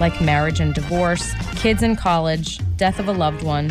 like marriage and divorce, kids in college, death of a loved one,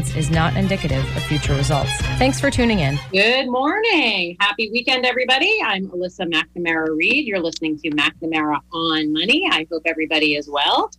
is not indicative of future results. Thanks for tuning in. Good morning. Happy weekend, everybody. I'm Alyssa McNamara Reed. You're listening to McNamara on Money. I hope everybody is well.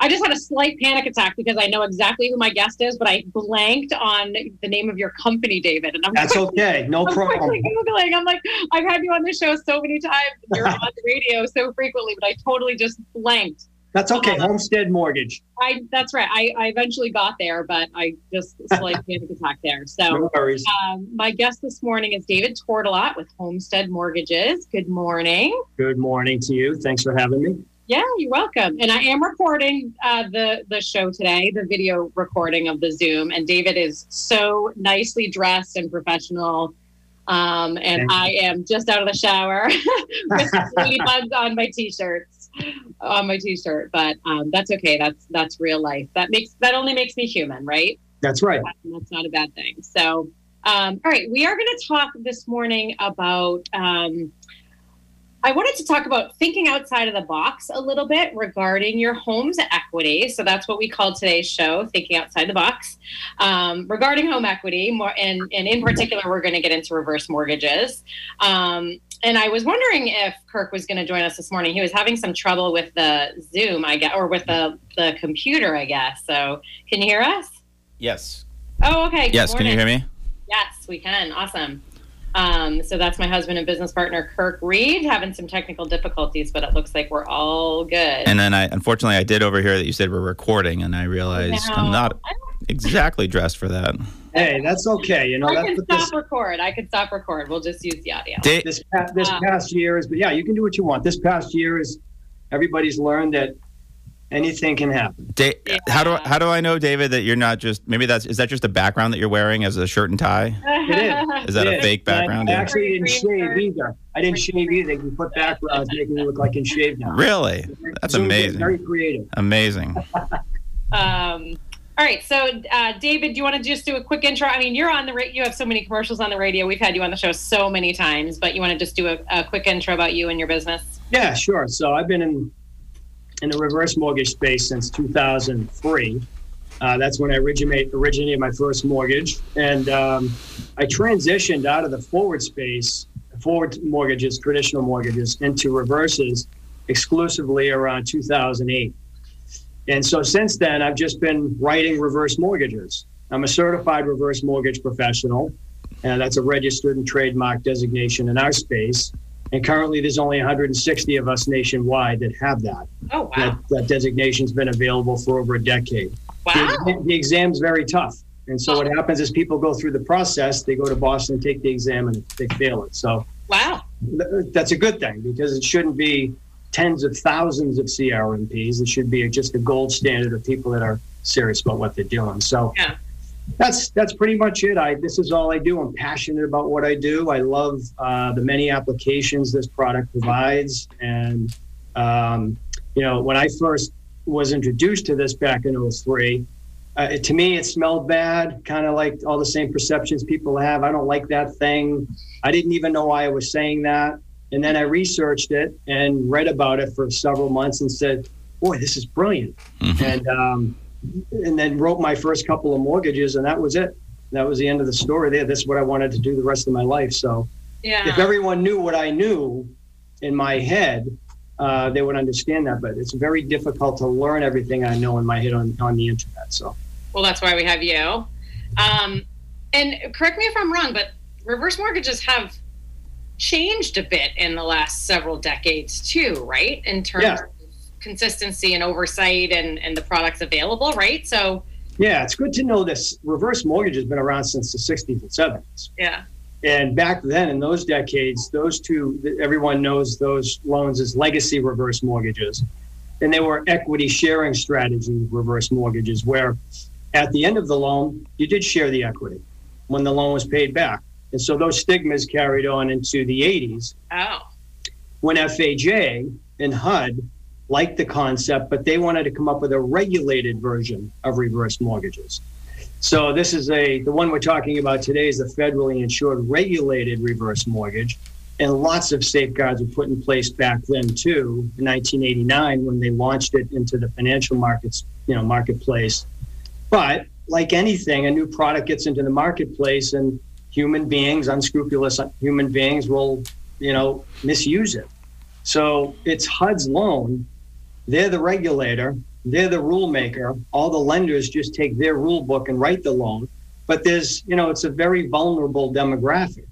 I just had a slight panic attack because I know exactly who my guest is, but I blanked on the name of your company, David. And I'm that's quickly, okay, no I'm problem. Googling. I'm like, I've had you on the show so many times. You're on the radio so frequently, but I totally just blanked. That's okay. Um, Homestead Mortgage. I that's right. I, I eventually got there, but I just slight panic attack there. So no worries. Um, my guest this morning is David Tortolot with Homestead Mortgages. Good morning. Good morning to you. Thanks for having me. Yeah, you're welcome. And I am recording uh, the the show today, the video recording of the Zoom. And David is so nicely dressed and professional. Um, and I am just out of the shower with ladybugs on my t-shirts on my t-shirt, but um, that's okay. That's that's real life. That makes that only makes me human, right? That's right. That's not a bad thing. So, um, all right, we are going to talk this morning about. Um, I wanted to talk about thinking outside of the box a little bit regarding your home's equity. So that's what we call today's show, thinking outside the box. Um, regarding home equity, more and, and in particular, we're going to get into reverse mortgages. Um, and I was wondering if Kirk was going to join us this morning. He was having some trouble with the Zoom, I guess, or with the the computer, I guess. So, can you hear us? Yes. Oh, okay. Good yes. Morning. Can you hear me? Yes, we can. Awesome. Um, so that's my husband and business partner Kirk Reed having some technical difficulties, but it looks like we're all good. And then I, unfortunately, I did overhear that you said we're recording, and I realized no, I'm not exactly dressed for that. Hey, that's okay. You know, I can stop this, record. I can stop record. We'll just use the audio. This past, this um, past year is, but yeah, you can do what you want. This past year is, everybody's learned that anything can happen. Da- yeah. How do I, how do I know, David, that you're not just maybe that's is that just a background that you're wearing as a shirt and tie? It is. Is that it a is. fake background? I actually didn't shave either. I didn't shave either. You put backgrounds making me look like in shave now. Really? That's amazing. Very creative. Amazing. um. All right, so uh, David, do you want to just do a quick intro? I mean, you're on the ra- you have so many commercials on the radio. We've had you on the show so many times, but you want to just do a, a quick intro about you and your business? Yeah, sure. So I've been in in the reverse mortgage space since 2003. Uh, that's when I originate, originated my first mortgage. And um, I transitioned out of the forward space, forward mortgages, traditional mortgages, into reverses exclusively around 2008. And so since then, I've just been writing reverse mortgages. I'm a certified reverse mortgage professional. and that's a registered and trademark designation in our space. And currently, there's only 160 of us nationwide that have that. Oh, wow. That, that designation's been available for over a decade. Wow. The, the exam's very tough. And so what oh. happens is people go through the process, they go to Boston, take the exam, and they fail it. So Wow. th- that's a good thing because it shouldn't be tens of thousands of CRMPs. It should be just a gold standard of people that are serious about what they're doing. So Yeah. that's that's pretty much it. I this is all I do. I'm passionate about what I do. I love uh, the many applications this product provides, and um, you know when I first was introduced to this back in 03, uh, it, to me it smelled bad, kind of like all the same perceptions people have. I don't like that thing. I didn't even know why I was saying that. And then I researched it and read about it for several months and said, "Boy, this is brilliant." And um, and then wrote my first couple of mortgages, and that was it. That was the end of the story. There, this is what I wanted to do the rest of my life. So Yeah. if everyone knew what I knew in my head, uh, they would understand that. But it's very difficult to learn everything I know in my head on, on the internet. So Well, that's why we have you. Um, and correct me if I'm wrong, but reverse mortgages have changed a bit in the last several decades too, right? In terms Yeah. of consistency and oversight and, and the products available, right? So, yeah, it's good to know this. Reverse mortgage has been around since the 60s and 70s. yeah. And back then, in those decades, those two, everyone knows those loans as legacy reverse mortgages. And they were equity sharing strategy reverse mortgages, where at the end of the loan, you did share the equity when the loan was paid back. And so those stigmas carried on into the 80s Oh, when FHA and HUD liked the concept, but they wanted to come up with a regulated version of reverse mortgages. So this is a the one we're talking about today is the federally insured regulated reverse mortgage, and lots of safeguards were put in place back then too, in 1989 when they launched it into the financial markets, you know, marketplace. But like anything, a new product gets into the marketplace, and human beings, unscrupulous human beings, will you know misuse it. So it's HUD's loan. They're the regulator. They're the rule maker. All the lenders just take their rule book and write the loan. But there's, you know, it's a very vulnerable demographic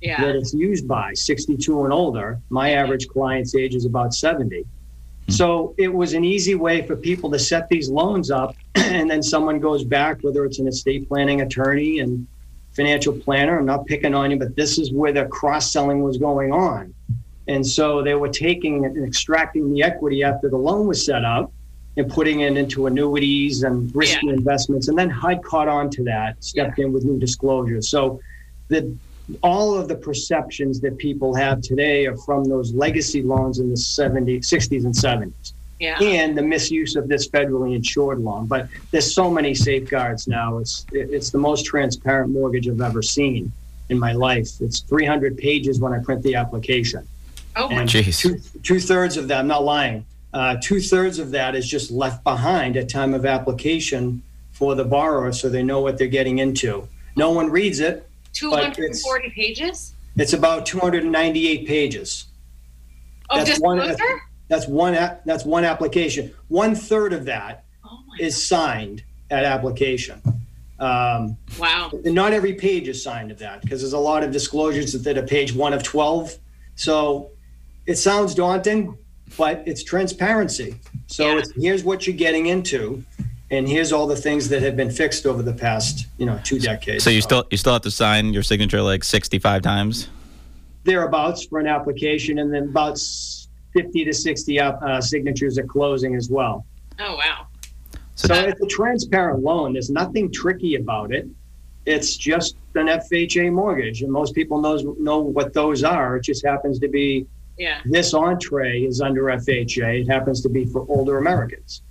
yeah. that it's used by 62 and older. My average client's age is about 70. Hmm. So it was an easy way for people to set these loans up. And then someone goes back, whether it's an estate planning attorney and financial planner. I'm not picking on you, but this is where the cross selling was going on. And so they were taking and extracting the equity after the loan was set up and putting it into annuities and risky investments. And then HUD caught on to that, stepped in with new disclosures. So the all of the perceptions that people have today are from those legacy loans in the 70s, 60s, and 70s, yeah. and the misuse of this federally insured loan. But there's so many safeguards now. It's it's the most transparent mortgage I've ever seen in my life. It's 300 pages when I print the application. Oh, my And Jeez. two two thirds of that, I'm not lying. Uh, two thirds of that is just left behind at time of application for the borrower, so they know what they're getting into. No one reads it. 240 pages It's about 298 pages. of That's one- disclosure? That's one. a- That's one application. One third of that Oh, is signed at application. Um, Wow. and not every page is signed of that because there's a lot of disclosures that are page one of 12. So it sounds daunting, but it's transparency. So Yeah. it's, here's what you're getting into, and here's all the things that have been fixed over the past, you know, two decades. So you still you still have to sign your signature like 65 times. thereabouts for an application, and then about s- 50 to 60 up, uh, signatures at closing as well. Oh, wow. So, So it's a transparent loan. There's nothing tricky about it. It's just an FHA mortgage, and most people knows know what those are. It just happens to be Yeah. this entree is under FHA. It happens to be for older Americans,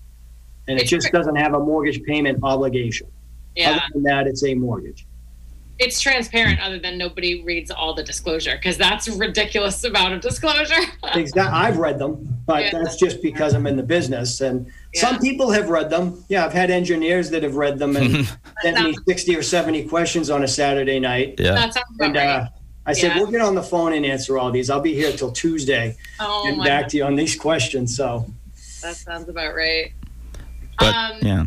and it It's just cr- doesn't have a mortgage payment obligation. Yeah. Other than that, it's a mortgage. It's transparent other than nobody reads all the disclosure because that's a ridiculous amount of disclosure. Exactly. I've read them, but Yeah. that's just because I'm in the business. And some people have read them. Yeah, I've had engineers that have read them and sent me 60 or 70 questions on a Saturday night. yeah. that sounds about And uh. I said, Yeah. we'll get on the phone and answer all these. I'll be here till Tuesday Oh, and my back to you on these questions. So, That sounds about right. But um, yeah.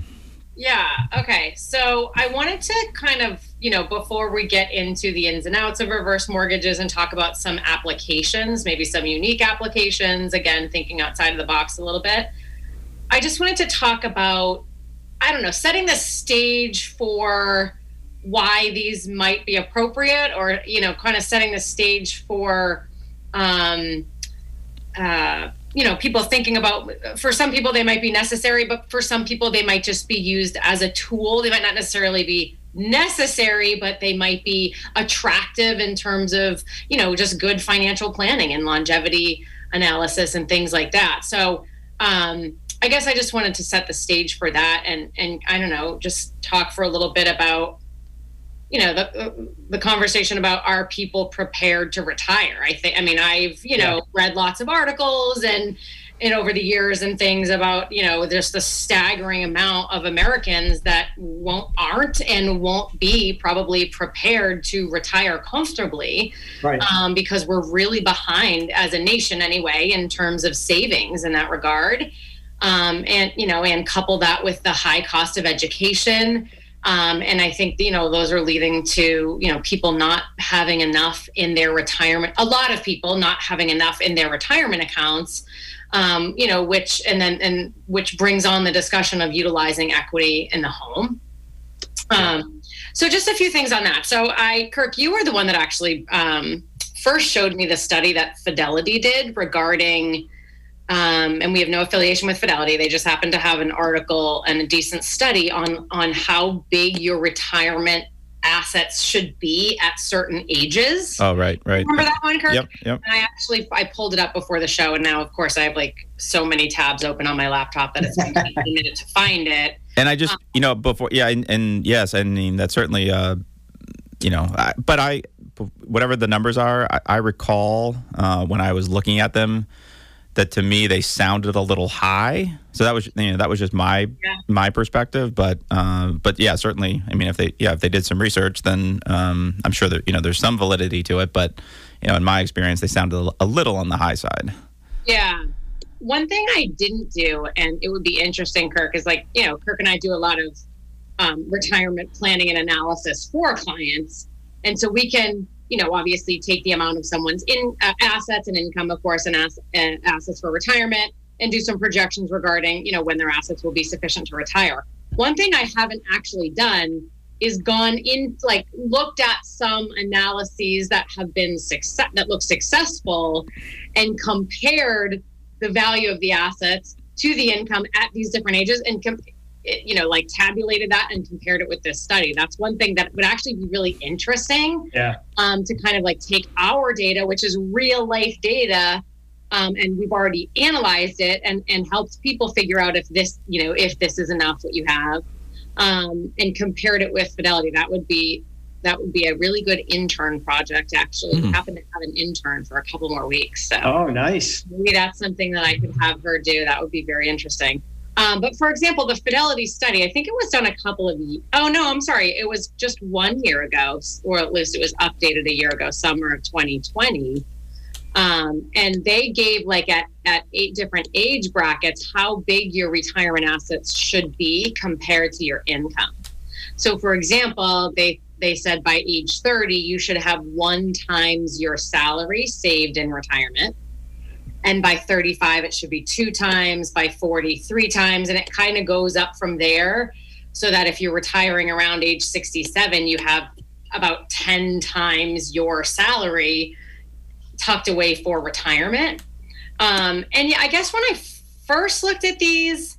Yeah. Okay. So I wanted to kind of, you know, before we get into the ins and outs of reverse mortgages and talk about some applications, maybe some unique applications, again, thinking outside of the box a little bit, I just wanted to talk about, I don't know, setting the stage for why these might be appropriate or, you know, kind of setting the stage for, um, uh, you know people thinking about for some people they might be necessary but for some people they might just be used as a tool. They might not necessarily be necessary but they might be attractive in terms of you know just good financial planning and longevity analysis and things like that. So um, i guess i just wanted to set the stage for that and and i don't know just talk for a little bit about you know the the conversation about are people prepared to retire i think i mean i've you know yeah. read lots of articles and and over the years and things about you know just the staggering amount of americans that won't aren't and won't be probably prepared to retire comfortably right. um, because we're really behind as a nation anyway in terms of savings in that regard um, and you know and couple that with the high cost of education um, and I think you know those are leading to you know people not having enough in their retirement. A lot of people not having enough in their retirement accounts. Um, you know, which and then and which brings on the discussion of utilizing equity in the home. Um, so just a few things on that. So I, Kirk, you were the one that actually um, first showed me the study that Fidelity did regarding um, and we have no affiliation with Fidelity. They just happen to have an article and a decent study on on how big your retirement assets should be at certain ages. Oh, right, right. Remember that one, Kirk? Yep, yep. And I actually I pulled it up before the show, and now, of course, I have like so many tabs open on my laptop that it's going to take a minute to find it. And I just, um, you know, before, yeah, and, and, yes, I mean that's certainly, uh, you know, I, but I, whatever the numbers are, I, I recall uh, when I was looking at them that to me they sounded a little high. So that was you know that was just my yeah. my perspective. But uh, but yeah, certainly. I mean, if they yeah if they did some research, then um, I'm sure that you know there's some validity to it. But you know, in my experience, they sounded a little on the high side. Yeah. One thing I didn't do, and it would be interesting, Kirk, is like you know, Kirk and I do a lot of um, retirement planning and analysis for clients, and so we can you know, obviously take the amount of someone's in uh, assets and income, of course, and ass- uh, assets for retirement, and do some projections regarding, you know, when their assets will be sufficient to retire. One thing I haven't actually done is gone in, like, looked at some analyses that have been success that look successful, and compared the value of the assets to the income at these different ages, and com- you know, like tabulated that and compared it with this study. That's one thing that would actually be really interesting. Yeah. Um, to kind of like take our data, which is real life data, um, and we've already analyzed it and and helped people figure out if this, you know, if this is enough what you have, um, and compared it with Fidelity. That would be that would be a really good intern project. Actually, mm-hmm. we happen to have an intern for a couple more weeks. So. Oh, nice. Maybe that's something that I could have her do. That would be very interesting. Um, but for example, the Fidelity study, I think it was done a couple of. years. Oh no, I'm sorry, it was just one year ago, or at least it was updated a year ago, summer of 2020. Um, and they gave like at at eight different age brackets how big your retirement assets should be compared to your income. So, for example, they they said by age 30 you should have one times your salary saved in retirement and by 35 it should be two times by 40 three times and it kind of goes up from there so that if you're retiring around age 67 you have about 10 times your salary tucked away for retirement. Um, and yeah i guess when i first looked at these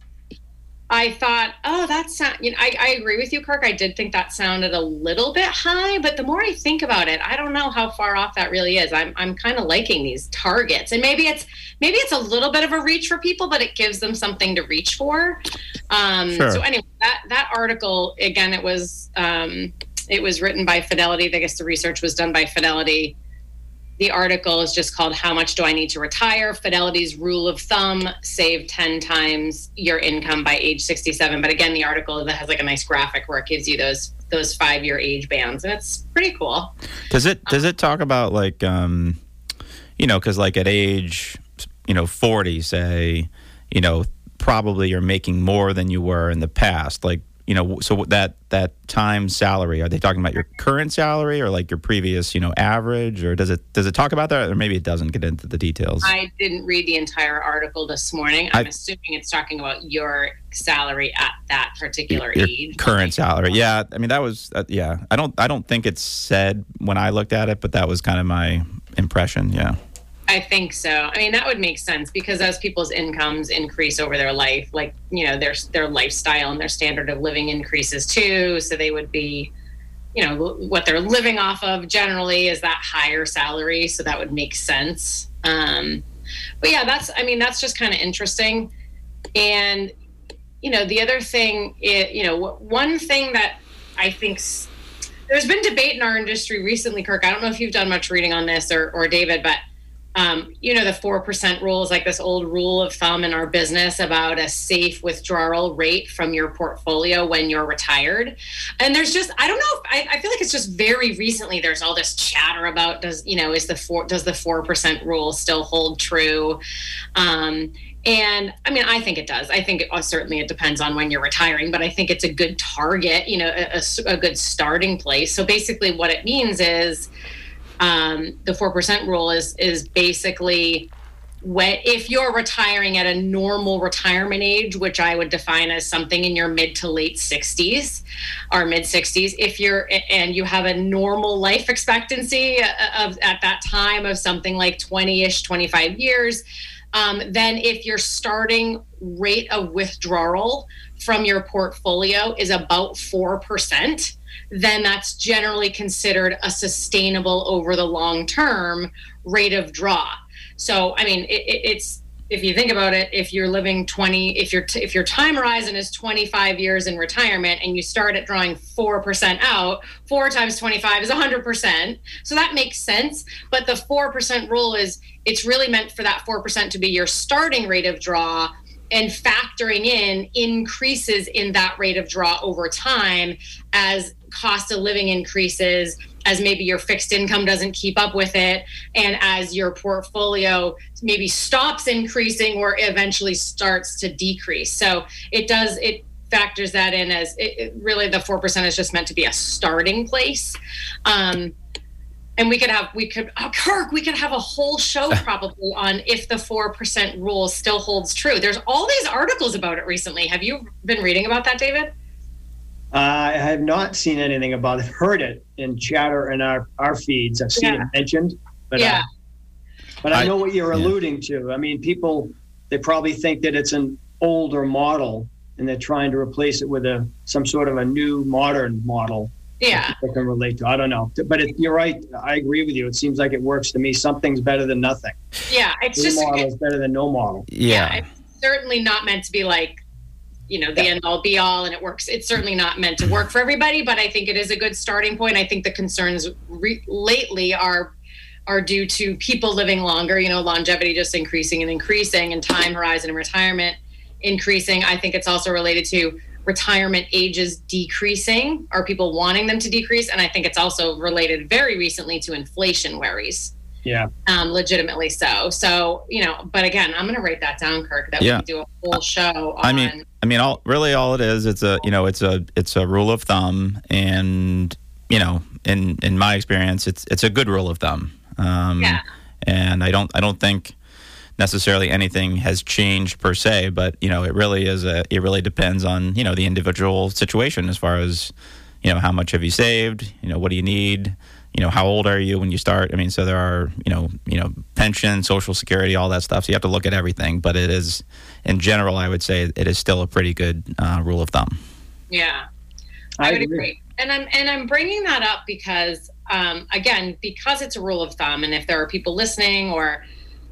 I thought, oh, that's you know, I, I agree with you, Kirk. I did think that sounded a little bit high, but the more I think about it, I don't know how far off that really is. I'm I'm kind of liking these targets, and maybe it's maybe it's a little bit of a reach for people, but it gives them something to reach for. Um, sure. So anyway, that that article again, it was um, it was written by Fidelity. I guess the research was done by Fidelity the article is just called How Much Do I Need to Retire? Fidelity's Rule of Thumb Save 10 times your income by age 67. But again, the article that has like a nice graphic where it gives you those those five year age bands. And it's pretty cool. Does it does it talk about like um you know, because like at age, you know, 40, say, you know, probably you're making more than you were in the past. Like you know, so that that time salary, are they talking about your current salary or like your previous, you know, average, or does it does it talk about that, or maybe it doesn't get into the details? I didn't read the entire article this morning. I'm I- assuming it's talking about your salary at that particular your age. current salary. Yeah, I mean that was uh, yeah. I don't I don't think it's said when I looked at it, but that was kind of my impression. Yeah. I think so. I mean, that would make sense because as people's incomes increase over their life, like you know, their their lifestyle and their standard of living increases too. So they would be, you know, what they're living off of generally is that higher salary. So that would make sense. Um, but yeah, that's. I mean, that's just kind of interesting. And you know, the other thing, i you know, one thing that I think there's been debate in our industry recently, Kirk. I don't know if you've done much reading on this or, or David, but um, you know, the 4% rule is like this old rule of thumb in our business about a safe withdrawal rate from your portfolio when you're retired. And there's just, I don't know I, I feel like it's just very recently there's all this chatter about does, you know, is the four, does the 4% rule still hold true? Um, and I mean, I think it does. I think it, uh, certainly it depends on when you're retiring, but I think it's a good target, you know, a good starting place. So basically, what it means is um, the four percent rule is is basically when if you're retiring at a normal retirement age, which I would define as something in your mid to late 60s or mid 60s, if you're and you have a normal life expectancy of at that time of something like 20ish, 25 years, um, then if your starting rate of withdrawal from your portfolio is about four percent, then that's generally considered a sustainable over the long term rate of draw. So, I mean, it, it, it's if you think about it, if you're living 20, if your if your time horizon is 25 years in retirement, and you start at drawing four percent out, four times 25 is 100 percent. So that makes sense. But the four percent rule is it's really meant for that four percent to be your starting rate of draw and factoring in increases in that rate of draw over time as cost of living increases as maybe your fixed income doesn't keep up with it and as your portfolio maybe stops increasing or eventually starts to decrease. So it does it factors that in as it, it really the 4% is just meant to be a starting place. Um, and we could have we could oh, kirk we could have a whole show probably on if the 4% rule still holds true. There's all these articles about it recently. Have you been reading about that david I have not seen anything about it. Heard it in chatter in our, our feeds. I've seen Yeah. it mentioned, but Yeah. uh, but I I- know what you're yeah. alluding to. I mean, people they probably think that it's an older model, and they're trying to replace it with a some sort of a new modern model yeah that can relate to. I don't know, but it, you're right. I agree with you. It seems like it works to me. Something's better than nothing. yeah it's New just model is better than no model. Yeah. it's certainly not meant to be like you know the end all be all and it works. It's certainly not meant to work for everybody but i think it is a good starting point. I think the concerns re- lately are are due to people living longer you know longevity just increasing and increasing and time horizon and retirement increasing. I think it's also related to retirement ages decreasing are people wanting them to decrease? And i think it's also related very recently to inflation worries Yeah. um, legitimately so. So you know, but again, I'm going to write that down, Kirk. That Yeah. we can do a whole show on. I mean, I mean, all really all it is, it's a you know, it's a it's a rule of thumb, and you know, in in my experience, it's it's a good rule of thumb. Um, Yeah. And I don't I don't think necessarily anything has changed per se, but you know, it really is a it really depends on you know the individual situation as far as you know how much have you saved, you know, what do you need. You know how old are you when you start? I mean, so there are you know you know pension, social security, all that stuff. So you have to look at everything. But it is, in general, I would say it is still a pretty good uh, rule of thumb. yeah, I, would agree. And I'm and I'm bringing that up because um, again, because it's a rule of thumb, and if there are people listening, or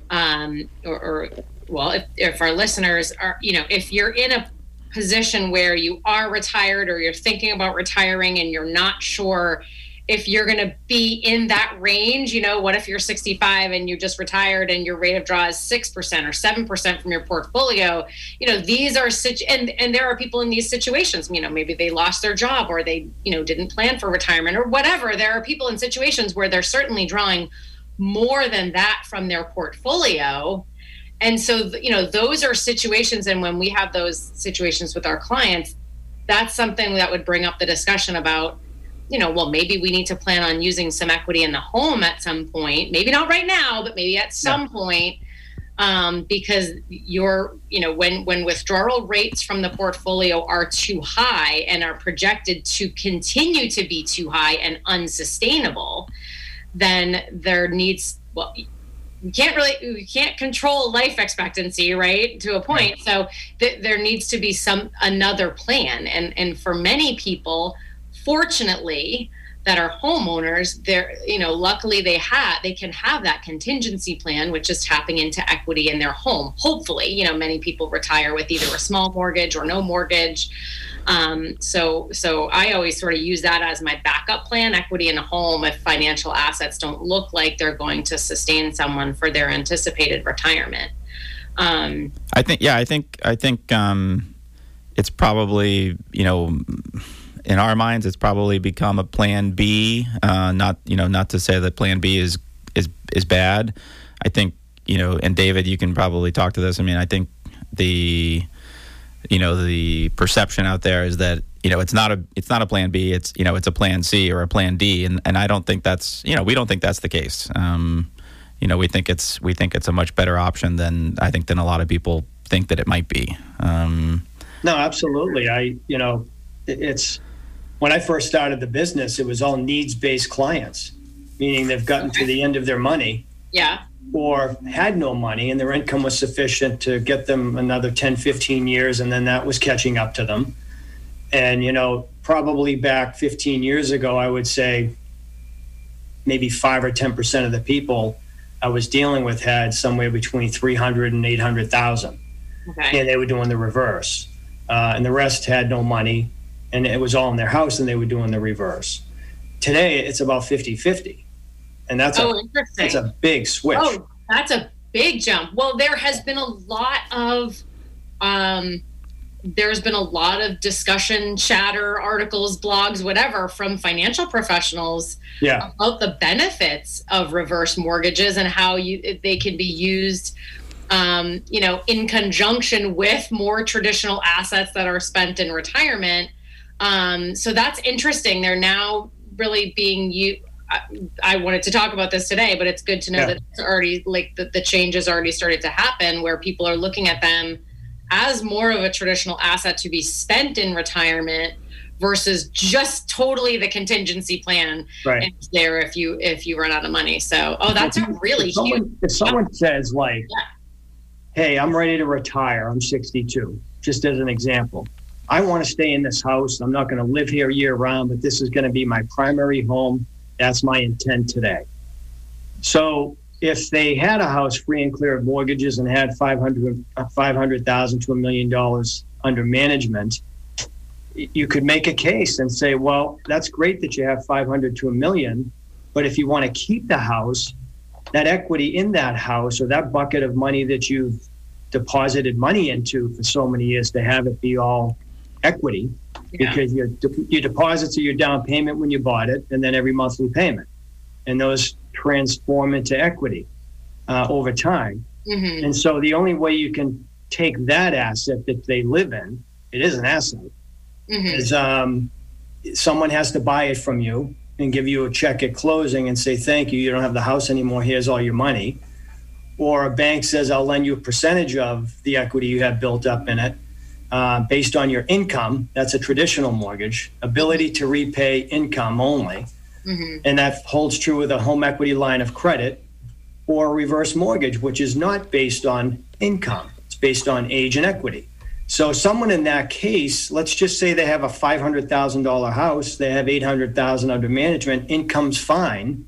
um, or, or well, if, if our listeners are, you know, if you're in a position where you are retired or you're thinking about retiring and you're not sure if you're going to be in that range, you know, what if you're 65 and you just retired and your rate of draw is 6% or 7% from your portfolio? You know, these are such, and, and there are people in these situations, you know, maybe they lost their job or they, you know, didn't plan for retirement or whatever. There are people in situations where they're certainly drawing more than that from their portfolio. And so, you know, those are situations. And when we have those situations with our clients, that's something that would bring up the discussion about you know, well, maybe we need to plan on using some equity in the home at some point. Maybe not right now, but maybe at some yeah. point, um, because you're, you know, when when withdrawal rates from the portfolio are too high and are projected to continue to be too high and unsustainable, then there needs well. We can't really we can't control life expectancy right to a point so th- there needs to be some another plan and and for many people fortunately that are homeowners they're you know luckily they have they can have that contingency plan which is tapping into equity in their home. Hopefully you know many people retire with either a small mortgage or no mortgage. Um, so so i always sort of use that as my backup plan. Equity in a home if financial assets don't look like they're going to sustain someone for their anticipated retirement. Um, i think yeah i think i think um, it's probably you know in our minds, it's probably become a Plan B. Uh, not you know not to say that Plan B is is is bad. I think you know, and David, you can probably talk to this. I mean, I think the you know the perception out there is that you know it's not a it's not a plan B it's you know it's a plan C or a plan D and and I don't think that's you know we don't think that's the case um, you know we think it's we think it's a much better option than I think than a lot of people think that it might be um, no absolutely I you know it's when I first started the business, it was all needs based clients, meaning they've gotten to the end of their money. Yeah. Or had no money and their income was sufficient to get them another 10, 15 years, and then that was catching up to them. And, you know, probably back 15 years ago, I would say maybe five or 10% of the people I was dealing with had somewhere between 300 and 800,000. Okay. And they were doing the reverse. Uh, and the rest had no money and it was all in their house and they were doing the reverse. Today it's about 50 50. And that's, oh, a, that's a big switch. Oh, that's a big jump. Well, there has been a lot of, um, there's been a lot of discussion, chatter, articles, blogs, whatever, from financial professionals yeah. about the benefits of reverse mortgages and how you they can be used, um, you know, in conjunction with more traditional assets that are spent in retirement um, so that's interesting. They're now really being you. I, I wanted to talk about this today, but it's good to know yeah. that it's already like the, the changes already started to happen where people are looking at them as more of a traditional asset to be spent in retirement versus just totally the contingency plan right. there if you if you run out of money. So oh that's a really if someone, huge if someone says like yeah. hey I'm ready to retire, I'm 62, just as an example. I want to stay in this house. I'm not going to live here year round, but this is going to be my primary home. That's my intent today. So if they had a house free and clear of mortgages and had 500 500,000 to a million dollars under management, you could make a case and say, well, that's great that you have 500 to a million, but if you want to keep the house, that equity in that house or that bucket of money that you've deposited money into for so many years to have it be all equity yeah. because your your deposits are your down payment when you bought it, and then every monthly payment, and those transform into equity uh, over time. Mm-hmm. And so the only way you can take that asset that they live in, it is an asset, mm-hmm. is um, someone has to buy it from you and give you a check at closing and say thank you. You don't have the house anymore. Here's all your money. Or a bank says I'll lend you a percentage of the equity you have built up in it uh, based on your income. That's a traditional mortgage. Ability to repay income only. Mm-hmm. And that holds true with a home equity line of credit or a reverse mortgage, which is not based on income, it's based on age and equity. So, someone in that case, let's just say they have a $500,000 house, they have 800,000 under management, income's fine.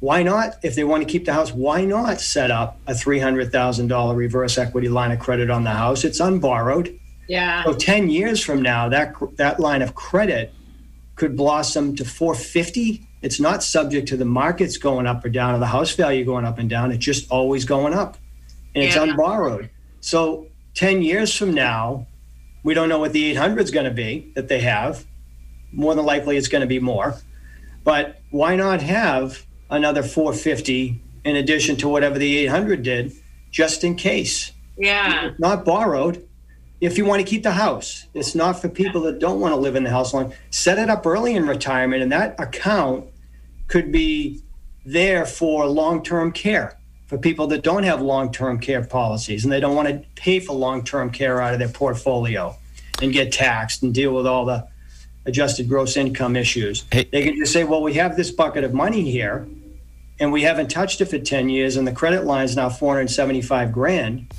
Why not, if they want to keep the house, why not set up a $300,000 reverse equity line of credit on the house? It's unborrowed. Yeah. So 10 years from now, that that line of credit could blossom to 450. It's not subject to the markets going up or down or the house value going up and down. It's just always going up. And it's yeah. unborrowed. So 10 years from now, we don't know what the 800 is going to be that they have. More than likely, it's going to be more. But why not have another 450 in addition to whatever the 800 did, just in case? Yeah. Not borrowed if you want to keep the house. It's not for people that don't want to live in the house long. Set it up early in retirement, and that account could be there for long-term care for people that don't have long-term care policies and they don't want to pay for long-term care out of their portfolio and get taxed and deal with all the adjusted gross income issues. Hey- They can just say, well, we have this bucket of money here and we haven't touched it for 10 years and the credit line is now 475 grand.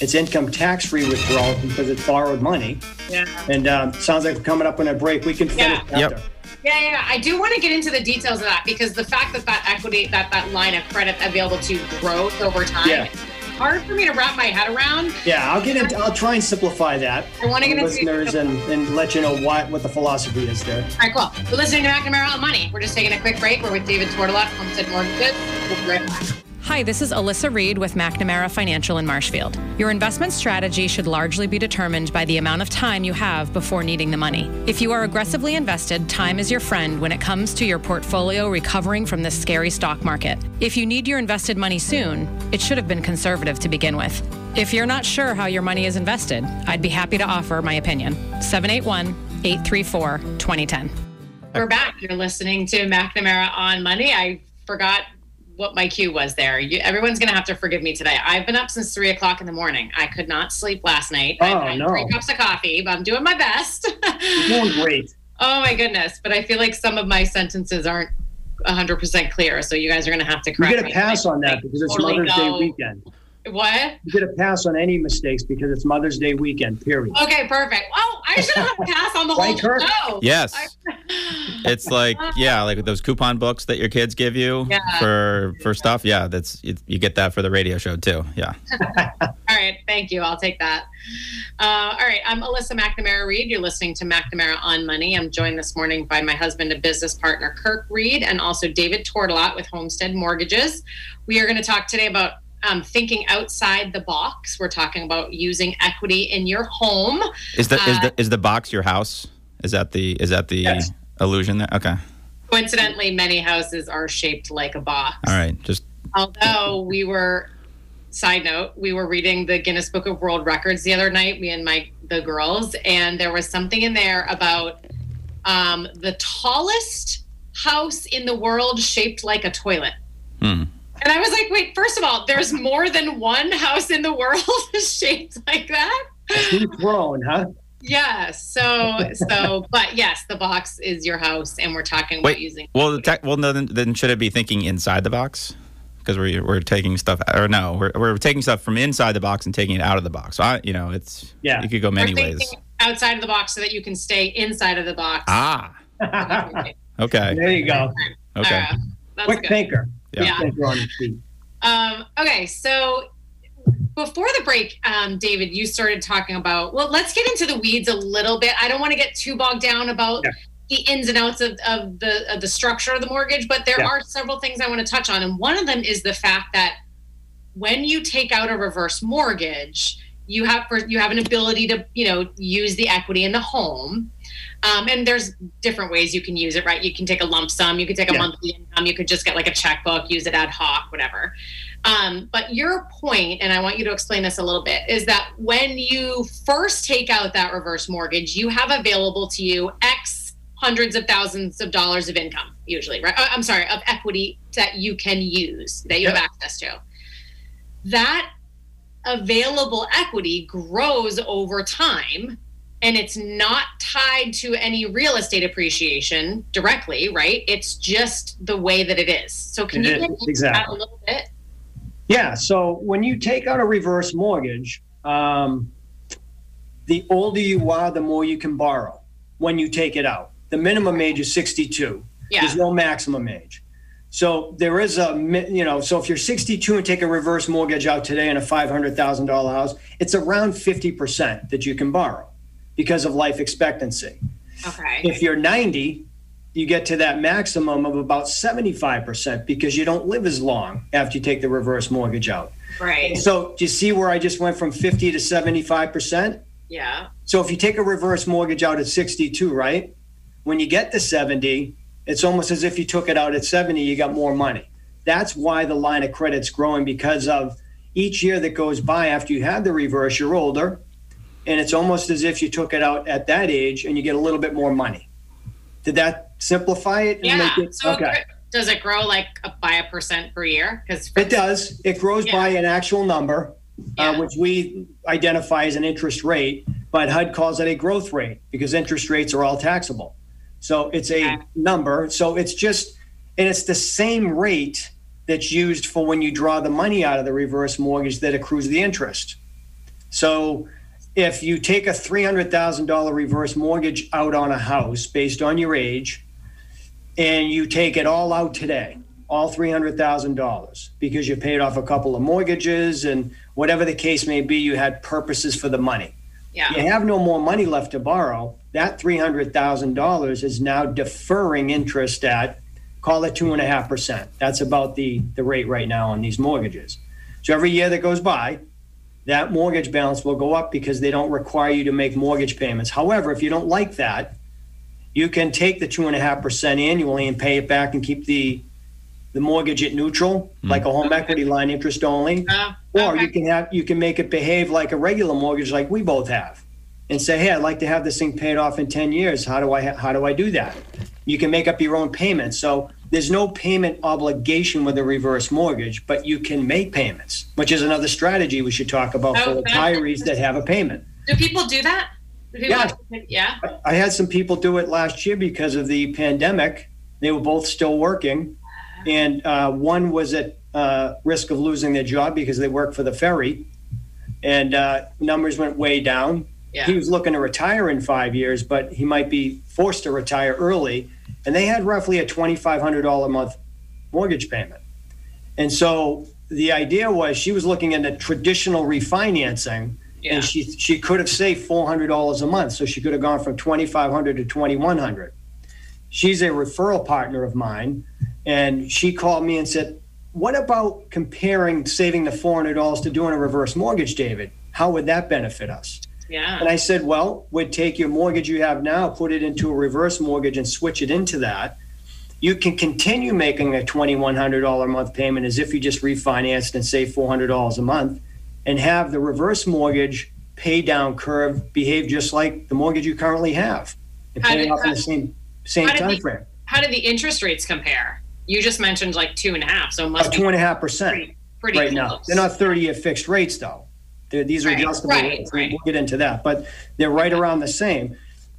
It's income tax-free withdrawal because it's borrowed money. Yeah. And um, sounds like we're coming up on a break. We can finish Yeah. Yep. after. Yeah, yeah, yeah. I do want to get into the details of that because the fact that that equity, that that line of credit available to growth over time, Yeah. it's hard for me to wrap my head around. Yeah, I'll get into. I'll try and simplify that. I wanna for get into- listeners and, and let you know what what the philosophy is there. All right, cool. We're listening to McNamara on Money. We're just taking a quick break. We're with David Tortolot, Homestead Mortgages. We'll be right back. Hi, this is Alyssa Reed with McNamara Financial in Marshfield. Your investment strategy should largely be determined by the amount of time you have before needing the money. If you are aggressively invested, time is your friend when it comes to your portfolio recovering from this scary stock market. If you need your invested money soon, it should have been conservative to begin with. If you're not sure how your money is invested, I'd be happy to offer my opinion. 781 834 2010. We're back. You're listening to McNamara on Money. I forgot what my cue was there. You, everyone's going to have to forgive me today. I've been up since three o'clock in the morning. I could not sleep last night. Oh, I had no. three cups of coffee, but I'm doing my best. You're doing great. oh my goodness! But I feel like some of my sentences aren't 100% clear, so you guys are going to have to You correct get a pass on that because it's totally Mother's Day weekend. What? You get a pass on any mistakes because it's Mother's Day weekend. Period. Okay, perfect. Oh, I should have a pass on the whole Right, Kirk? show. Yes. It's like yeah, like those coupon books that your kids give you Yeah. for for stuff. Yeah, that's it, you get that for the radio show too. Yeah. All right, thank you. I'll take that. Uh, all right, I'm Alyssa McNamara Reed. You're listening to McNamara on Money. I'm joined this morning by my husband and business partner, Kirk Reed, and also David Tortolot with Homestead Mortgages. We are going to talk today about um, thinking outside the box. We're talking about using equity in your home. Is the is Uh, the is the box your house? Is that the is that the Yes. illusion there? Okay. Coincidentally, many houses are shaped like a box. All right. Just although we were side note we were reading the guinness book of world records the other night me and my the girls and there was something in there about um, the tallest house in the world shaped like a toilet hmm. And i was like wait first of all there's more than one house in the world shaped like that Too thrown, huh? yeah so so but yes the box is your house and we're talking about using well, the tech, well, no, then, then should it be thinking inside the box? Because we're we're taking stuff, or no, we're we're taking stuff from inside the box and taking it out of the box. So I, you know, it's Yeah. you could go we're many ways. outside of the box so that you can stay inside of the box Ah. Okay. there you go. Okay. Uh, that's Quick good. thinker. Yeah. Yeah. On. Um, okay, so before the break, um, David, you started talking about. Well, let's get into the weeds a little bit. I don't want to get too bogged down about Yeah. the ins and outs of, of the of the structure of the mortgage, but there Yeah. are several things I want to touch on, and one of them is the fact that when you take out a reverse mortgage, you have for you have an ability to you know use the equity in the home. Um, and there's different ways you can use it, right? You can take a lump sum, you could take a Yeah. monthly income, you could just get like a checkbook, use it ad hoc, whatever. Um, but your point, and I want you to explain this a little bit, is that when you first take out that reverse mortgage, you have available to you X hundreds of thousands of dollars of income, usually, right? Uh, I'm sorry, of equity that you can use, that you have access to. That available equity grows over time and it's not tied to any real estate appreciation directly, right? It's just the way that it is. So can It you get into that a little bit? Yeah. So when you take out a reverse mortgage, um, the older you are, the more you can borrow when you take it out. The minimum age is 62. Yeah. There's no maximum age. So there is a, you know, so if you're 62 and take a reverse mortgage out today in a $500,000 house, it's around 50% that you can borrow because of life expectancy. Okay. If you're 90, you get to that maximum of about 75% because you don't live as long after you take the reverse mortgage out. Right. So, do you see where I just went from 50 to 75%? Yeah. So, if you take a reverse mortgage out at 62, right? When you get to 70, it's almost as if you took it out at 70, you got more money. That's why the line of credit's growing because of each year that goes by after you had the reverse, you're older. and it's almost as if you took it out at that age and you get a little bit more money. Did that simplify it? and Yeah. make it- So okay. does it grow like a, by a percent per year? Because It does. It grows Yeah. by an actual number, uh, which we identify as an interest rate, but HUD calls it a growth rate because interest rates are all taxable. So it's a number. So it's just, and it's the same rate that's used for when you draw the money out of the reverse mortgage that accrues the interest. So if you take a $300,000 reverse mortgage out on a house based on your age, and you take it all out today, all $300,000, because you paid off a couple of mortgages and whatever the case may be, you had purposes for the money. Yeah, You have no more money left to borrow. That $300,000 is now deferring interest at, call it 2.5%. That's about the, the rate right now on these mortgages. So every year that goes by, that mortgage balance will go up because they don't require you to make mortgage payments. However, if you don't like that, you can take the 2.5% annually and pay it back and keep the, the mortgage at neutral, hmm. like a home equity line interest only. Oh, Or okay. you can have you can make it behave like a regular mortgage, like we both have, and say, "Hey, I'd like to have this thing paid off in ten years. How do I ha- how do I do that?" You can make up your own payments. So there's no payment obligation with a reverse mortgage, but you can make payments, which is another strategy we should talk about for Oh, that's retirees that have a payment. do people do that? Do people Yeah. yeah. I had some people do it last year because of the pandemic. They were both still working, and uh, one was at uh, risk of losing their job because they work for the ferry, and uh, numbers went way down. Yeah. He was looking to retire in five years, but he might be forced to retire early, and they had roughly a twenty-five hundred dollar a month mortgage payment, and so the idea was she was looking at a traditional refinancing Yeah. and she she could have saved four hundred dollars a month, so she could have gone from twenty five hundred to twenty one hundred. She's a referral partner of mine, and she called me and said, "What about comparing saving the four hundred dollars to doing a reverse mortgage, David? How would that benefit us?" Yeah. And I said, "Well, we'd take your mortgage you have now, put it into a reverse mortgage, and switch it into that." You can continue making a twenty-one hundred dollar a month payment as if you just refinanced and save four hundred dollars a month, and have the reverse mortgage pay down curve behave just like the mortgage you currently have, and pay did- off in the same same time the- frame. How do the interest rates compare? You just mentioned like two and a half, so it must be two and a half percent pretty, pretty right close. now. They're not thirty-year fixed rates though. They're, these are Right, adjustable right, rates. Right. We'll get into that, but they're right around the same.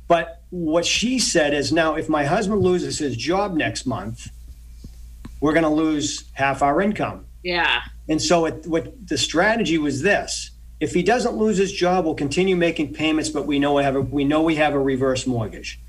But what she said is now, if my husband loses his job next month, we're going to lose half our income. Yeah. And so it, what the strategy was this: if he doesn't lose his job, we'll continue making payments, but we know we have a, we know we have a reverse mortgage.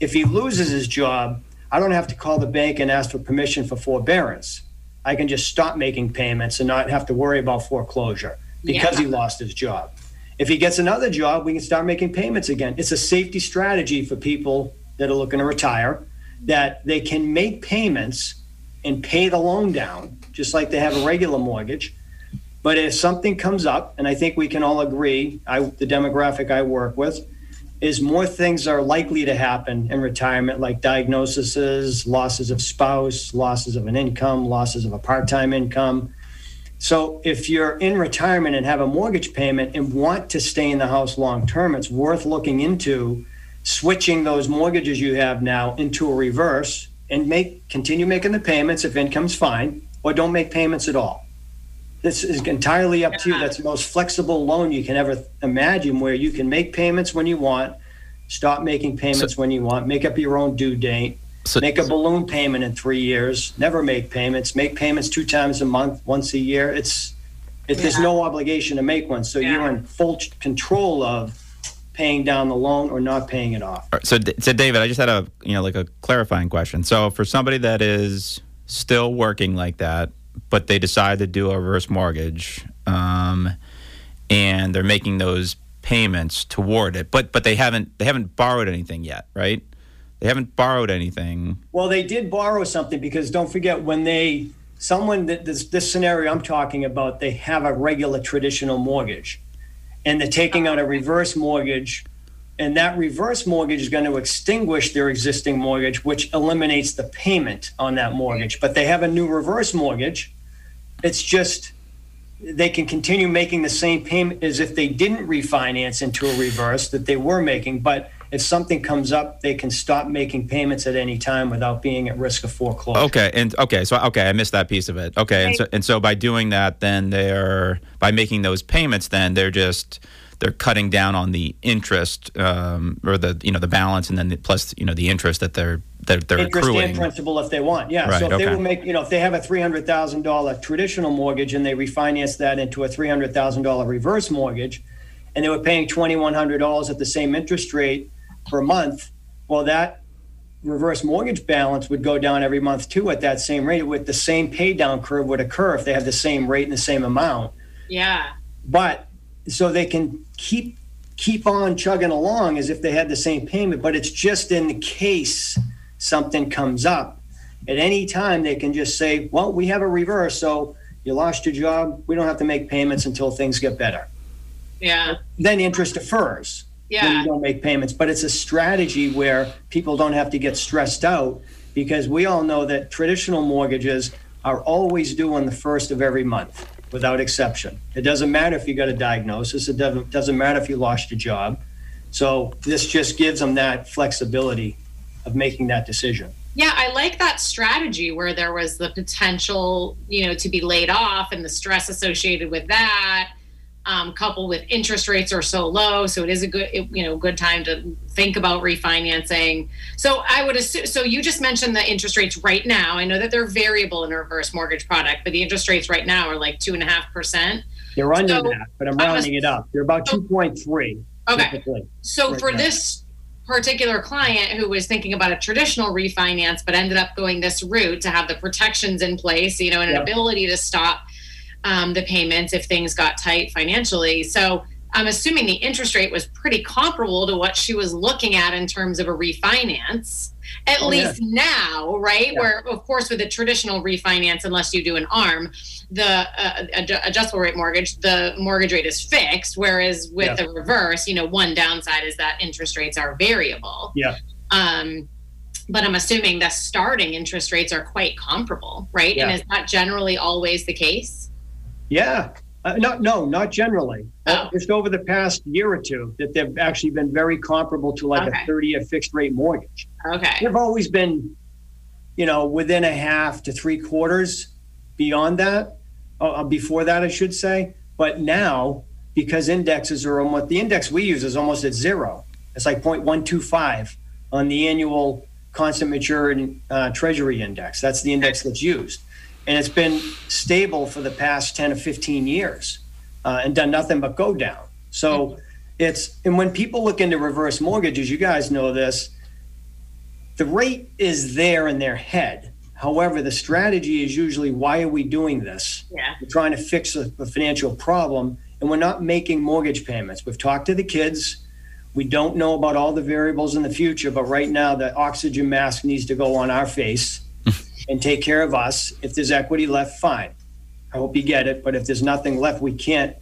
If he loses his job, I don't have to call the bank and ask for permission for forbearance. I can just stop making payments and not have to worry about foreclosure because he lost his job. If he gets another job, we can start making payments again. It's a safety strategy for people that are looking to retire that they can make payments and pay the loan down, just like they have a regular mortgage. But if something comes up, and I think we can all agree, I, the demographic I work with, is more things are likely to happen in retirement, like diagnoses, losses of spouse, losses of an income, losses of a part time income. So if you're in retirement and have a mortgage payment and want to stay in the house long term, it's worth looking into switching those mortgages you have now into a reverse and make continue making the payments if income's fine, or don't make payments at all. This is entirely up to you. That's the most flexible loan you can ever imagine, where you can make payments when you want, stop making payments when you want, make up your own due date, So- make a balloon payment in three years, never make payments, make payments two times a month, once a year. It's it, there's no obligation to make one, so you're in full control of paying down the loan or not paying it off. So, so David, I just had a you know like a clarifying question. So, for somebody that is still working like that, but they decide to do a reverse mortgage, um, and they're making those payments toward it, but but they haven't they haven't borrowed anything yet, right? They haven't borrowed anything. Well, they did borrow something because don't forget when they someone that this this scenario I'm talking about, they have a regular traditional mortgage, and they're taking out a reverse mortgage, and that reverse mortgage is going to extinguish their existing mortgage, which eliminates the payment on that mortgage. But they have a new reverse mortgage. It's just they can continue making the same payment as if they didn't refinance into a reverse that they were making. But if something comes up, they can stop making payments at any time without being at risk of foreclosure. Okay, and okay, so okay, I missed that piece of it. Okay, and so and so by doing that, then they're by making those payments, then they're just they're cutting down on the interest um, or the you know the balance, and then the, plus you know the interest that they're that they're interest accruing. and principal if they want. Yeah. Right, so if they will make, you know, if they have a three hundred thousand dollar traditional mortgage and they refinance that into a three hundred thousand dollar reverse mortgage, and they were paying twenty one hundred dollars at the same interest rate per month, well, that reverse mortgage balance would go down every month too at that same rate. With the same pay down curve would occur if they have the same rate and the same amount. Yeah. But so they can keep keep on chugging along as if they had the same payment, but it's just in the case something comes up. At any time, they can just say, "Well, we have a reverse, so you lost your job. We don't have to make payments until things get better." Yeah. Then interest defers. yeah Then you don't make payments, but it's a strategy where people don't have to get stressed out because we all know that traditional mortgages are always due on the first of every month without exception. It doesn't matter if you got a diagnosis, it doesn't, doesn't matter if you lost your job. So this just gives them that flexibility of making that decision. Yeah, I like that strategy where there was the potential, you know, to be laid off and the stress associated with that, um, coupled with interest rates are so low, so it is a good, you know, good time to think about refinancing. So I would assume. So you just mentioned the interest rates right now. I know that they're variable in a reverse mortgage product, but the interest rates right now are like two and a half percent. You're under So, that, but I'm rounding it up. You're about 2.3 Okay. So Right for now. this particular client who was thinking about a traditional refinance but ended up going this route to have the protections in place, you know, and an Yep. ability to stop um, the payments if things got tight financially. So I'm assuming the interest rate was pretty comparable to what she was looking at in terms of a refinance. At Oh, yeah. least now, right? Yeah. Where, of course, with a traditional refinance, unless you do an ARM, the uh, adju- adjustable rate mortgage, the mortgage rate is fixed. Whereas with Yeah. the reverse, you know, one downside is that interest rates are variable. Yeah. Um, but I'm assuming the starting interest rates are quite comparable, right? And is that generally always the case? Yeah. Uh, no, no, not generally. Uh, Oh. Just over the past year or two, that they've actually been very comparable to like Okay. a 30 year fixed rate mortgage. Okay. They've always been, you know, within a half to three quarters beyond that, uh, uh, before that, I should say. But now, because indexes are almost, the index we use is almost at zero. It's like 0.125 on the annual constant maturity uh, treasury index. That's the index that's used. And it's been stable for the past 10 or 15 years uh, and done nothing but go down. So it's, and when people look into reverse mortgages, you guys know this, the rate is there in their head. However, the strategy is usually why are we doing this? Yeah. We're trying to fix a, a financial problem and we're not making mortgage payments. We've talked to the kids. We don't know about all the variables in the future, but right now the oxygen mask needs to go on our face and take care of us. If there's equity left, fine. I hope you get it. But if there's nothing left, we can't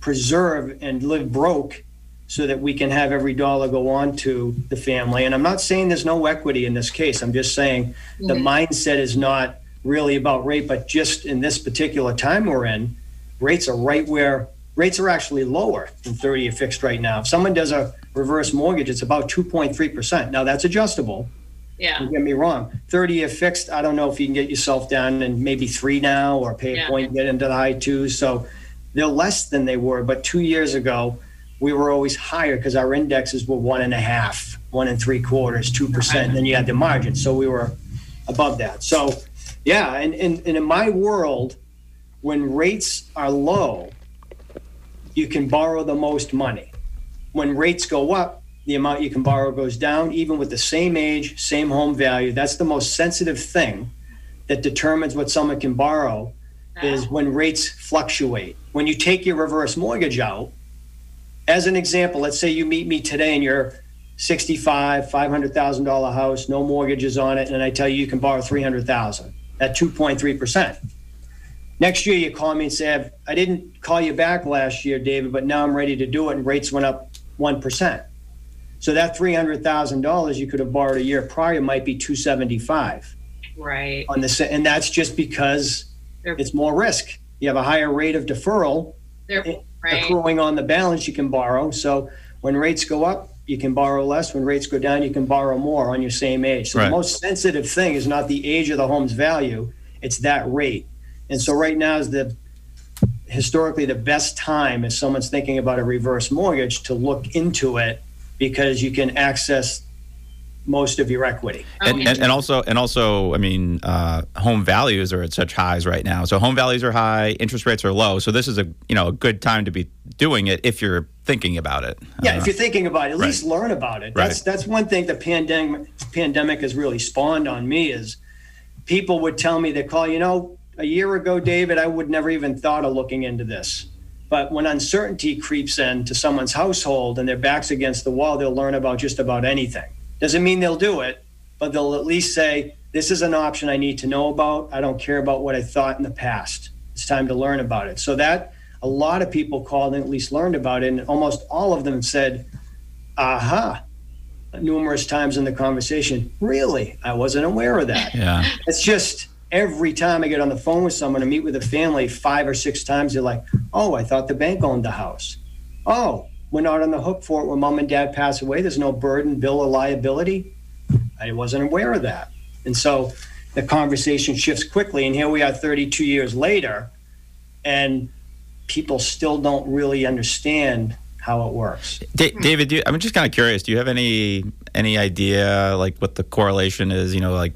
preserve and live broke so that we can have every dollar go on to the family. And I'm not saying there's no equity in this case. I'm just saying the mm-hmm. mindset is not really about rate, but just in this particular time we're in, rates are right where rates are actually lower than 30 year fixed right now. If someone does a reverse mortgage, it's about 2.3%. Now that's adjustable. Yeah. Don't get me wrong. 30 year fixed, I don't know if you can get yourself down in maybe three now or pay a Yeah. point, get into the high twos. So they're less than they were. But two years ago, we were always higher because our indexes were one and a half, one and three quarters, 2%. And then you had the margin. So we were above that. So, yeah. And, and, and in my world, when rates are low, you can borrow the most money. When rates go up, the amount you can borrow goes down, even with the same age, same home value. That's the most sensitive thing that determines what someone can borrow is when rates fluctuate. When you take your reverse mortgage out, as an example, let's say you meet me today and you're 65, $500,000 house, no mortgages on it, and I tell you you can borrow 300,000 at 2.3%. Next year, you call me and say, I didn't call you back last year, David, but now I'm ready to do it, and rates went up 1%. So that $300,000 you could have borrowed a year prior might be 275 Right. on the, and that's just because They're- it's more risk. you have a higher rate of deferral eh, right. accruing on the balance you can borrow. So when rates go up, you can borrow less. When rates go down, you can borrow more on your same age. So Right. the most sensitive thing is not the age of the home's value, it's that rate. And so right now is the historically the best time if someone's thinking about a reverse mortgage to look into it because you can access most of your equity. and, and, and also and also i mean uh, home values are at such highs right now so home values are high interest rates are low so this is a you know a good time to be doing it if you're thinking about it Yeah, Uh, if you're thinking about it, at least learn about it. That's Right. that's one thing the pandemic pandemic has really spawned on me is people would tell me they call, you know, a year ago, David, I would never even thought of looking into this. But when uncertainty creeps in to someone's household and their backs against the wall, they'll learn about just about anything. Doesn't mean they'll do it, but they'll at least say, this is an option I need to know about. I don't care about what I thought in the past. It's time to learn about it. So that a lot of people called and at least learned about it, and almost all of them said, aha, numerous times in the conversation. Really? I wasn't aware of that. yeah It's just every time I get on the phone with someone and meet with a family five or six times, they're like, oh, I thought the bank owned the house. Oh, we're not on the hook for it when mom and dad pass away. There's no burden, bill, or liability. I wasn't aware of that. And so the conversation shifts quickly. And here we are 32 years later, and people still don't really understand how it works. Da- David, you, I'm just kind of curious. Do you have any any idea like what the correlation is? You know, like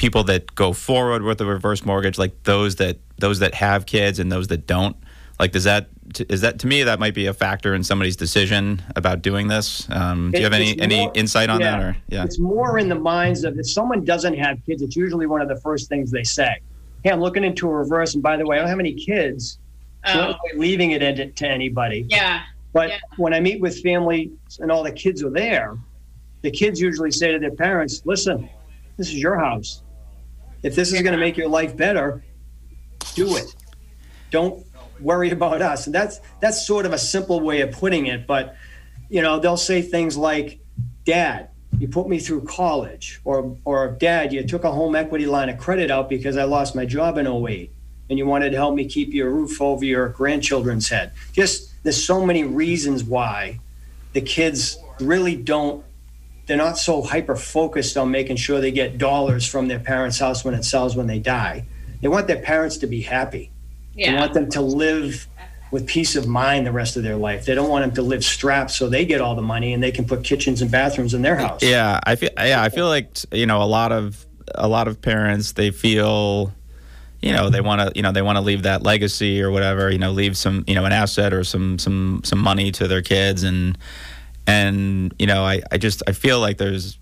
people that go forward with a reverse mortgage, like those that those that have kids and those that don't. Like, does that is that to me that might be a factor in somebody's decision about doing this? Um, do you have any It's any insight on yeah. that? Or yeah, It's more in the minds of if someone doesn't have kids, it's usually one of the first things they say. Hey, I'm looking into a reverse, and by the way, I don't have any kids. So I'm Oh, not really leaving it in- to anybody. yeah. But Yeah. when I meet with families and all the kids are there, the kids usually say to their parents, listen, this is your house. If this is going to make your life better, do it. Don't worry about us. And that's that's sort of a simple way of putting it, but you know, they'll say things like, "Dad, you put me through college," or or "Dad, you took a home equity line of credit out because I lost my job in 08 and you wanted to help me keep your roof over your grandchildren's head." Just there's so many reasons why the kids really don't they're not so hyper focused on making sure they get dollars from their parents' house when it sells when they die. They want their parents to be happy. They want them to live with peace of mind the rest of their life. They don't want them to live strapped so they get all the money and they can put kitchens and bathrooms in their house. yeah. I feel yeah. I feel like you know a lot of a lot of parents they feel. You know they want to. You know they want to leave that legacy or whatever. You know, leave some. You know, an asset or some some some money to their kids, and and you know, I I just I feel like there's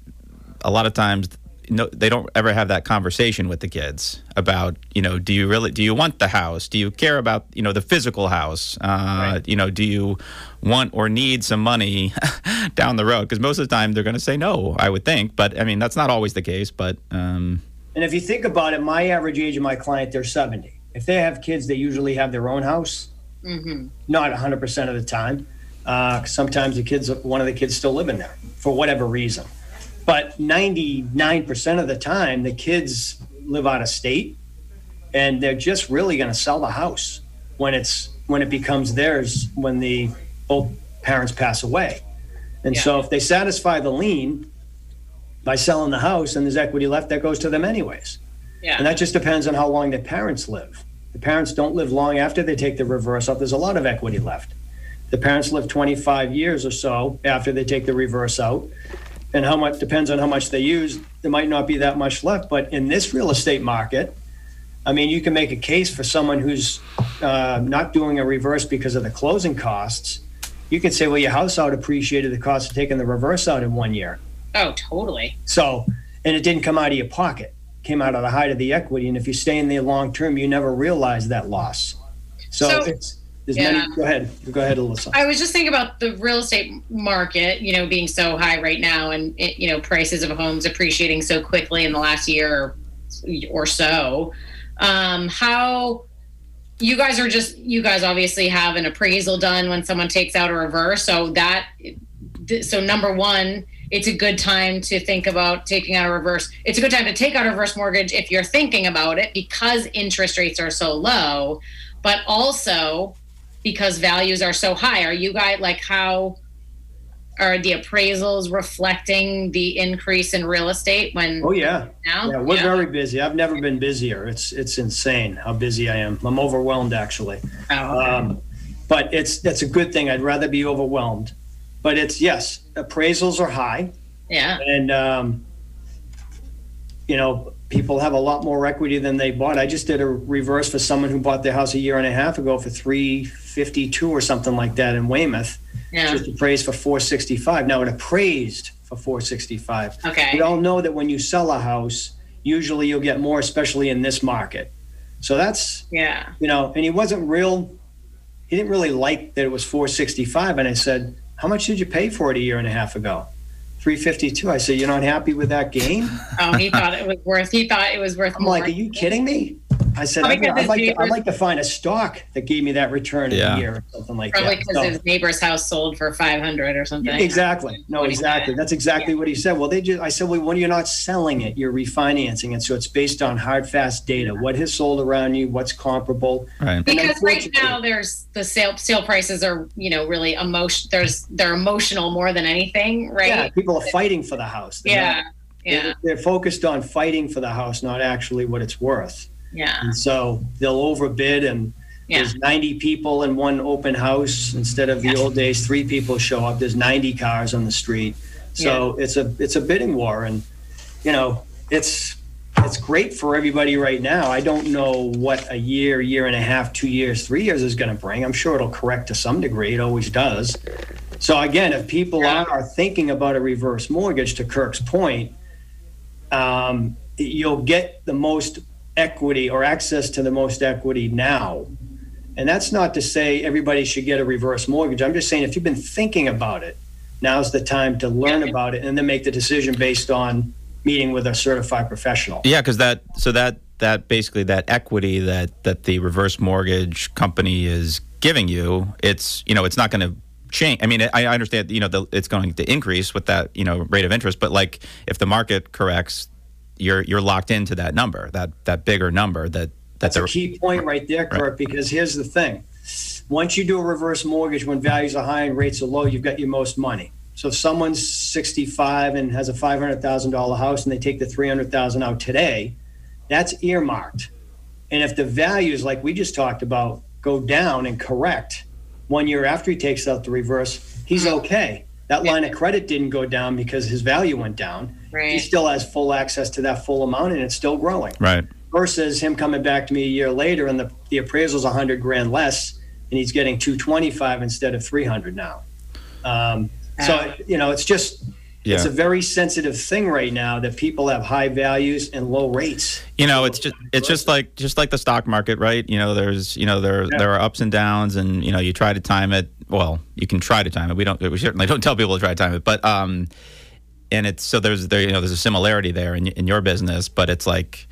a lot of times no, they don't ever have that conversation with the kids about you know do you really do you want the house do you care about you know the physical house uh, Right. you know do you want or need some money down the road because most of the time they're going to say no I would think but I mean that's not always the case but um, And if you think about it, my average age of my client, they're 70. If they have kids, they usually have their own house. Mm-hmm. Not 100% of the time. Uh, sometimes the kids, one of the kids still living there for whatever reason. But 99% of the time, the kids live out of state and they're just really going to sell the house when it's when it becomes theirs when the both parents pass away. And so if they satisfy the lien by selling the house and there's equity left, that goes to them anyways. Yeah. And that just depends on how long their parents live. The parents don't live long after they take the reverse out. There's a lot of equity left. The parents live 25 years or so after they take the reverse out. And how much depends on how much they use. There might not be that much left. But in this real estate market, I mean, you can make a case for someone who's uh, not doing a reverse because of the closing costs. You can say, well, your house out appreciated the cost of taking the reverse out in one year. Oh, totally. So, and it didn't come out of your pocket, it came out of the height of the equity. And if you stay in there long term, you never realize that loss. So, So- it's there's yeah. many. Go ahead, go ahead, Alyssa. I was just thinking about the real estate market, you know, being so high right now, and it, you know, prices of homes appreciating so quickly in the last year or so. Um, how you guys are just you guys obviously have an appraisal done when someone takes out a reverse, so that so number one, it's a good time to think about taking out a reverse. It's a good time to take out a reverse mortgage if you're thinking about it because interest rates are so low. but also because values are so high. Are you guys like how are the appraisals reflecting the increase in real estate when Oh yeah, now? yeah. We're very busy. I've never been busier. It's it's insane how busy I am. I'm overwhelmed actually. Oh, okay. Um, but it's that's a good thing. I'd rather be overwhelmed. But it's yes, appraisals are high, yeah. and um, you know people have a lot more equity than they bought. I just did a reverse for someone who bought their house a year and a half ago for three fifty two or something like that in Weymouth. Yeah. Just appraised for four sixty five. Now it appraised for four sixty five. Okay. We all know that when you sell a house, usually you'll get more, especially in this market. So that's Yeah. you know, and he wasn't real. He didn't really like that it was 465. And I said, "How much did you pay for it a year and a half ago?" 352. I said, "You're not happy with that game? Oh, he thought it was worth. He thought it was worth I'm more. like, "Are you kidding me?" I said, "I'd, 'cause I'd like, to, I'd neighbors- like to find a stock that gave me that return in a year or something like Probably that." Probably because So- his neighbor's house sold for five hundred or something. Exactly. No, What exactly. That's exactly what he said. Well, they just, I said, well, when you're not selling it, you're refinancing it. So it's based on hard, fast data. What has sold around you? What's comparable? Right. Because right now there's the sale sale prices are you know really emotion. There's they're emotional more than anything, right? Yeah, right? people are fighting for the house. They're Yeah. not- Yeah. They're, they're focused on fighting for the house, not actually what it's worth. Yeah. And so they'll overbid, and Yeah. there's 90 people in one open house instead of the old days. Three people show up. There's 90 cars on the street. So it's a it's a bidding war, and you know it's it's great for everybody right now. I don't know what a year, year and a half, two years, three years is going to bring. I'm sure it'll correct to some degree. It always does. So again, if people Yeah. are thinking about a reverse mortgage, to Kirk's point, um, you'll get the most equity or access to the most equity now. And that's not to say everybody should get a reverse mortgage. I'm just saying if you've been thinking about it, now's the time to learn about it and then make the decision based on meeting with a certified professional. Yeah, because that so that that basically that equity that that the reverse mortgage company is giving you, it's you know it's not going to change. I mean, I I understand you know the, it's going to increase with that you know rate of interest, but like if the market corrects, you're you're locked into that number, that that bigger number that that That's a the key point right there, Kirk, because here's the thing. Once you do a reverse mortgage, when values are high and rates are low, you've got your most money. So if someone's 65 and has a $500,000 house and they take the 300,000 out today, that's earmarked. And if the values, like we just talked about, go down and correct one year after he takes out the reverse, he's mm-hmm. okay. That line of credit didn't go down because his value went down. He still has full access to that full amount and it's still growing right. versus him coming back to me a year later and the, the appraisal's 100 grand less and he's getting 225 instead of 300 now um, so you know it's just it's a very sensitive thing right now that people have high values and low rates You know, it's just it's just like just like the stock market, right? You know, there's you know there Yeah. there are ups and downs, and you know you try to time it. Well, you can try to time it. We don't. We certainly don't tell people to try to time it, but um, and it's so there's there you know there's a similarity there in in your business, but it's like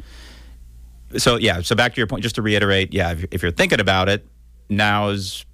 so yeah. So back to your point, just to reiterate, yeah, if, if you're thinking about it, now is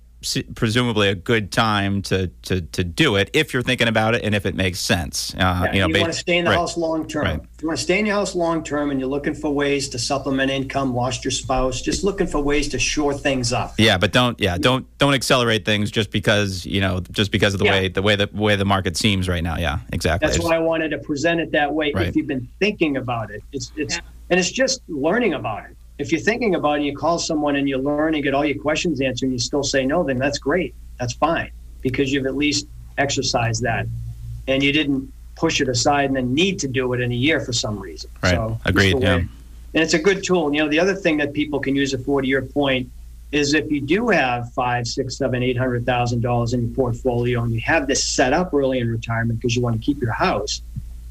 presumably a good time to to to do it if you're thinking about it and if it makes sense. Uh, Yeah, you know, you want to stay in the right. house long term. Right. If you want to stay in your house long term and you're looking for ways to supplement income, lost your spouse, just looking for ways to shore things up. Yeah, but don't yeah don't don't accelerate things just because you know just because of the Yeah. way the way the way the market seems right now. Yeah, exactly. That's why I wanted to present it that way. Right. If you've been thinking about it, it's it's Yeah. and it's just learning about it. If you're thinking about it, and you call someone and you learn and get all your questions answered, and you still say no, then that's great. That's fine because you've at least exercised that, and you didn't push it aside and then need to do it in a year for some reason. Right. So Agreed, yeah. And it's a good tool. You know, the other thing that people can use it for, to your point, is if you do have five, six, seven, eight hundred thousand dollars in your portfolio and you have this set up early in retirement because you want to keep your house,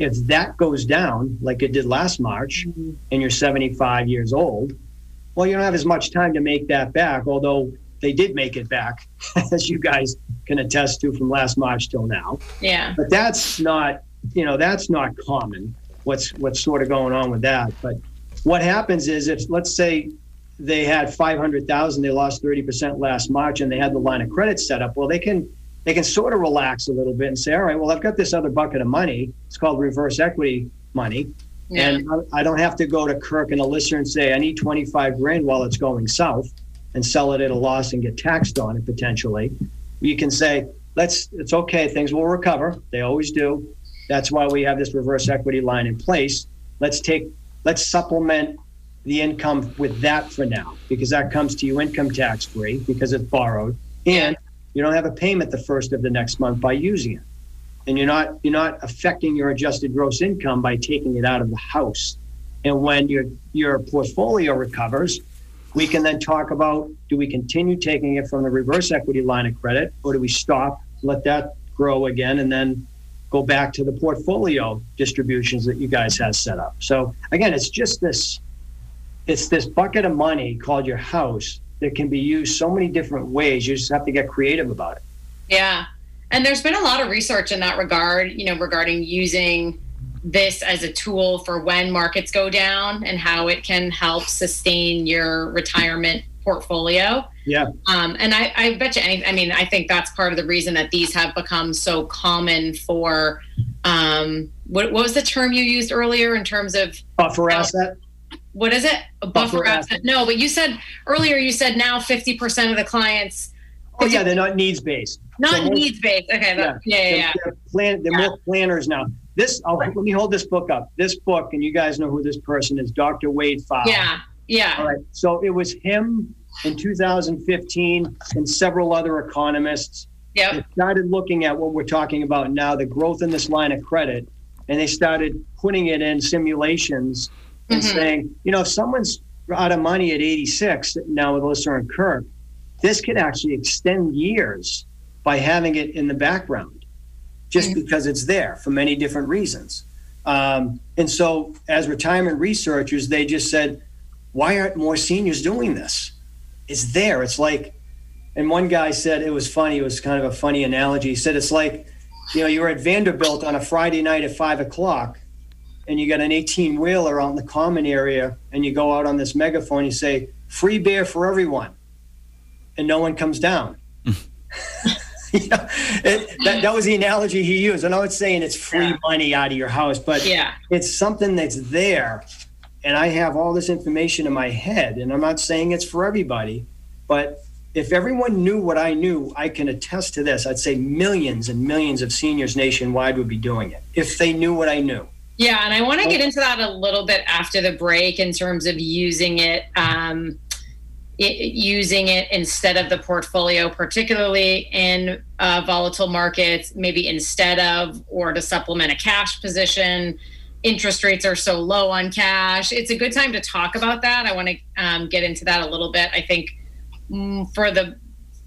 if that goes down like it did last March mm-hmm. and you're 75 years old, well, you don't have as much time to make that back, although they did make it back, as you guys can attest to from last March till now. Yeah. but that's not you know that's not common what's what's sort of going on with that. But what happens is if let's say they had 500,000 they lost 30% last march and they had the line of credit set up well they can they can sort of relax a little bit and say all right well i've got this other bucket of money it's called reverse equity money Yeah. and I- don't have to go to kirk and alyssa and say i need 25 grand while it's going south and sell it at a loss and get taxed on it potentially. You can say, let's, it's okay, things will recover. They always do. That's why we have this reverse equity line in place. Let's take, let's supplement the income with that for now because that comes to you income tax free because it's borrowed and you don't have a payment the first of the next month by using it. And you're not you're not affecting your adjusted gross income by taking it out of the house. And when your your portfolio recovers we can then talk about do we continue taking it from the reverse equity line of credit or do we stop let that grow again and then go back to the portfolio distributions that you guys have set up? So again it's just this it's this bucket of money called your house that can be used so many different ways. You just have to get creative about it. Yeah. And there's been a lot of research in that regard, you know, regarding using this as a tool for when markets go down and how it can help sustain your retirement portfolio. Yeah. Um, and I, I bet you, I mean, I think that's part of the reason that these have become so common for, um, what, what was the term you used earlier in terms of buffer asset? What is it? A buffer, buffer. No, but you said earlier you said now 50% of the clients. Oh yeah, they're not needs based. Not so needs based. Okay. Yeah, yeah, yeah. yeah. They're, plan, they're yeah. more planners now. This, oh, let me hold this book up. This book, and you guys know who this person is, Dr. Wade Pfau. Yeah, yeah. All right. So it was him in 2015 and several other economists. Yeah. Started looking at what we're talking about now, the growth in this line of credit, and they started putting it in simulations and mm-hmm. saying, you know, if someone's out of money at 86 now with Alyssa and Kirk, this could actually extend years by having it in the background, just mm-hmm. because it's there for many different reasons. Um, and so, as retirement researchers, they just said, why aren't more seniors doing this? It's there. It's like, and one guy said it was funny. It was kind of a funny analogy. He said it's like, you know, you're at Vanderbilt on a Friday night at five o'clock, and you got an 18 wheeler out in the common area and you go out on this megaphone you say free beer for everyone and no one comes down you know, it, that, that was the analogy he used i was saying it's free yeah. money out of your house but yeah. it's something that's there and i have all this information in my head and i'm not saying it's for everybody but if everyone knew what i knew i can attest to this i'd say millions and millions of seniors nationwide would be doing it if they knew what i knew yeah, and I want to get into that a little bit after the break in terms of using it, um, it using it instead of the portfolio, particularly in uh, volatile markets, maybe instead of or to supplement a cash position. Interest rates are so low on cash. It's a good time to talk about that. I want to um, get into that a little bit. I think mm, for the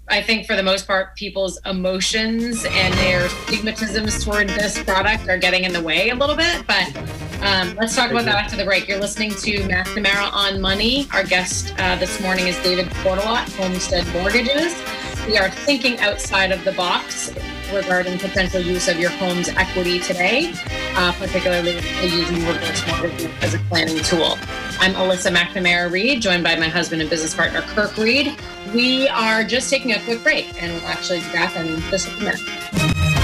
I think for the most part, people's emotions and their stigmatisms toward this product are getting in the way a little bit. But um, let's talk about that after the break. You're listening to McNamara on Money. Our guest uh, this morning is David Portelot, Homestead Mortgages. We are thinking outside of the box regarding potential use of your home's equity today, uh, particularly using reverse mortgages as a planning tool. I'm Alyssa McNamara Reed, joined by my husband and business partner, Kirk Reed. We are just taking a quick break and we'll actually be back in just a minute.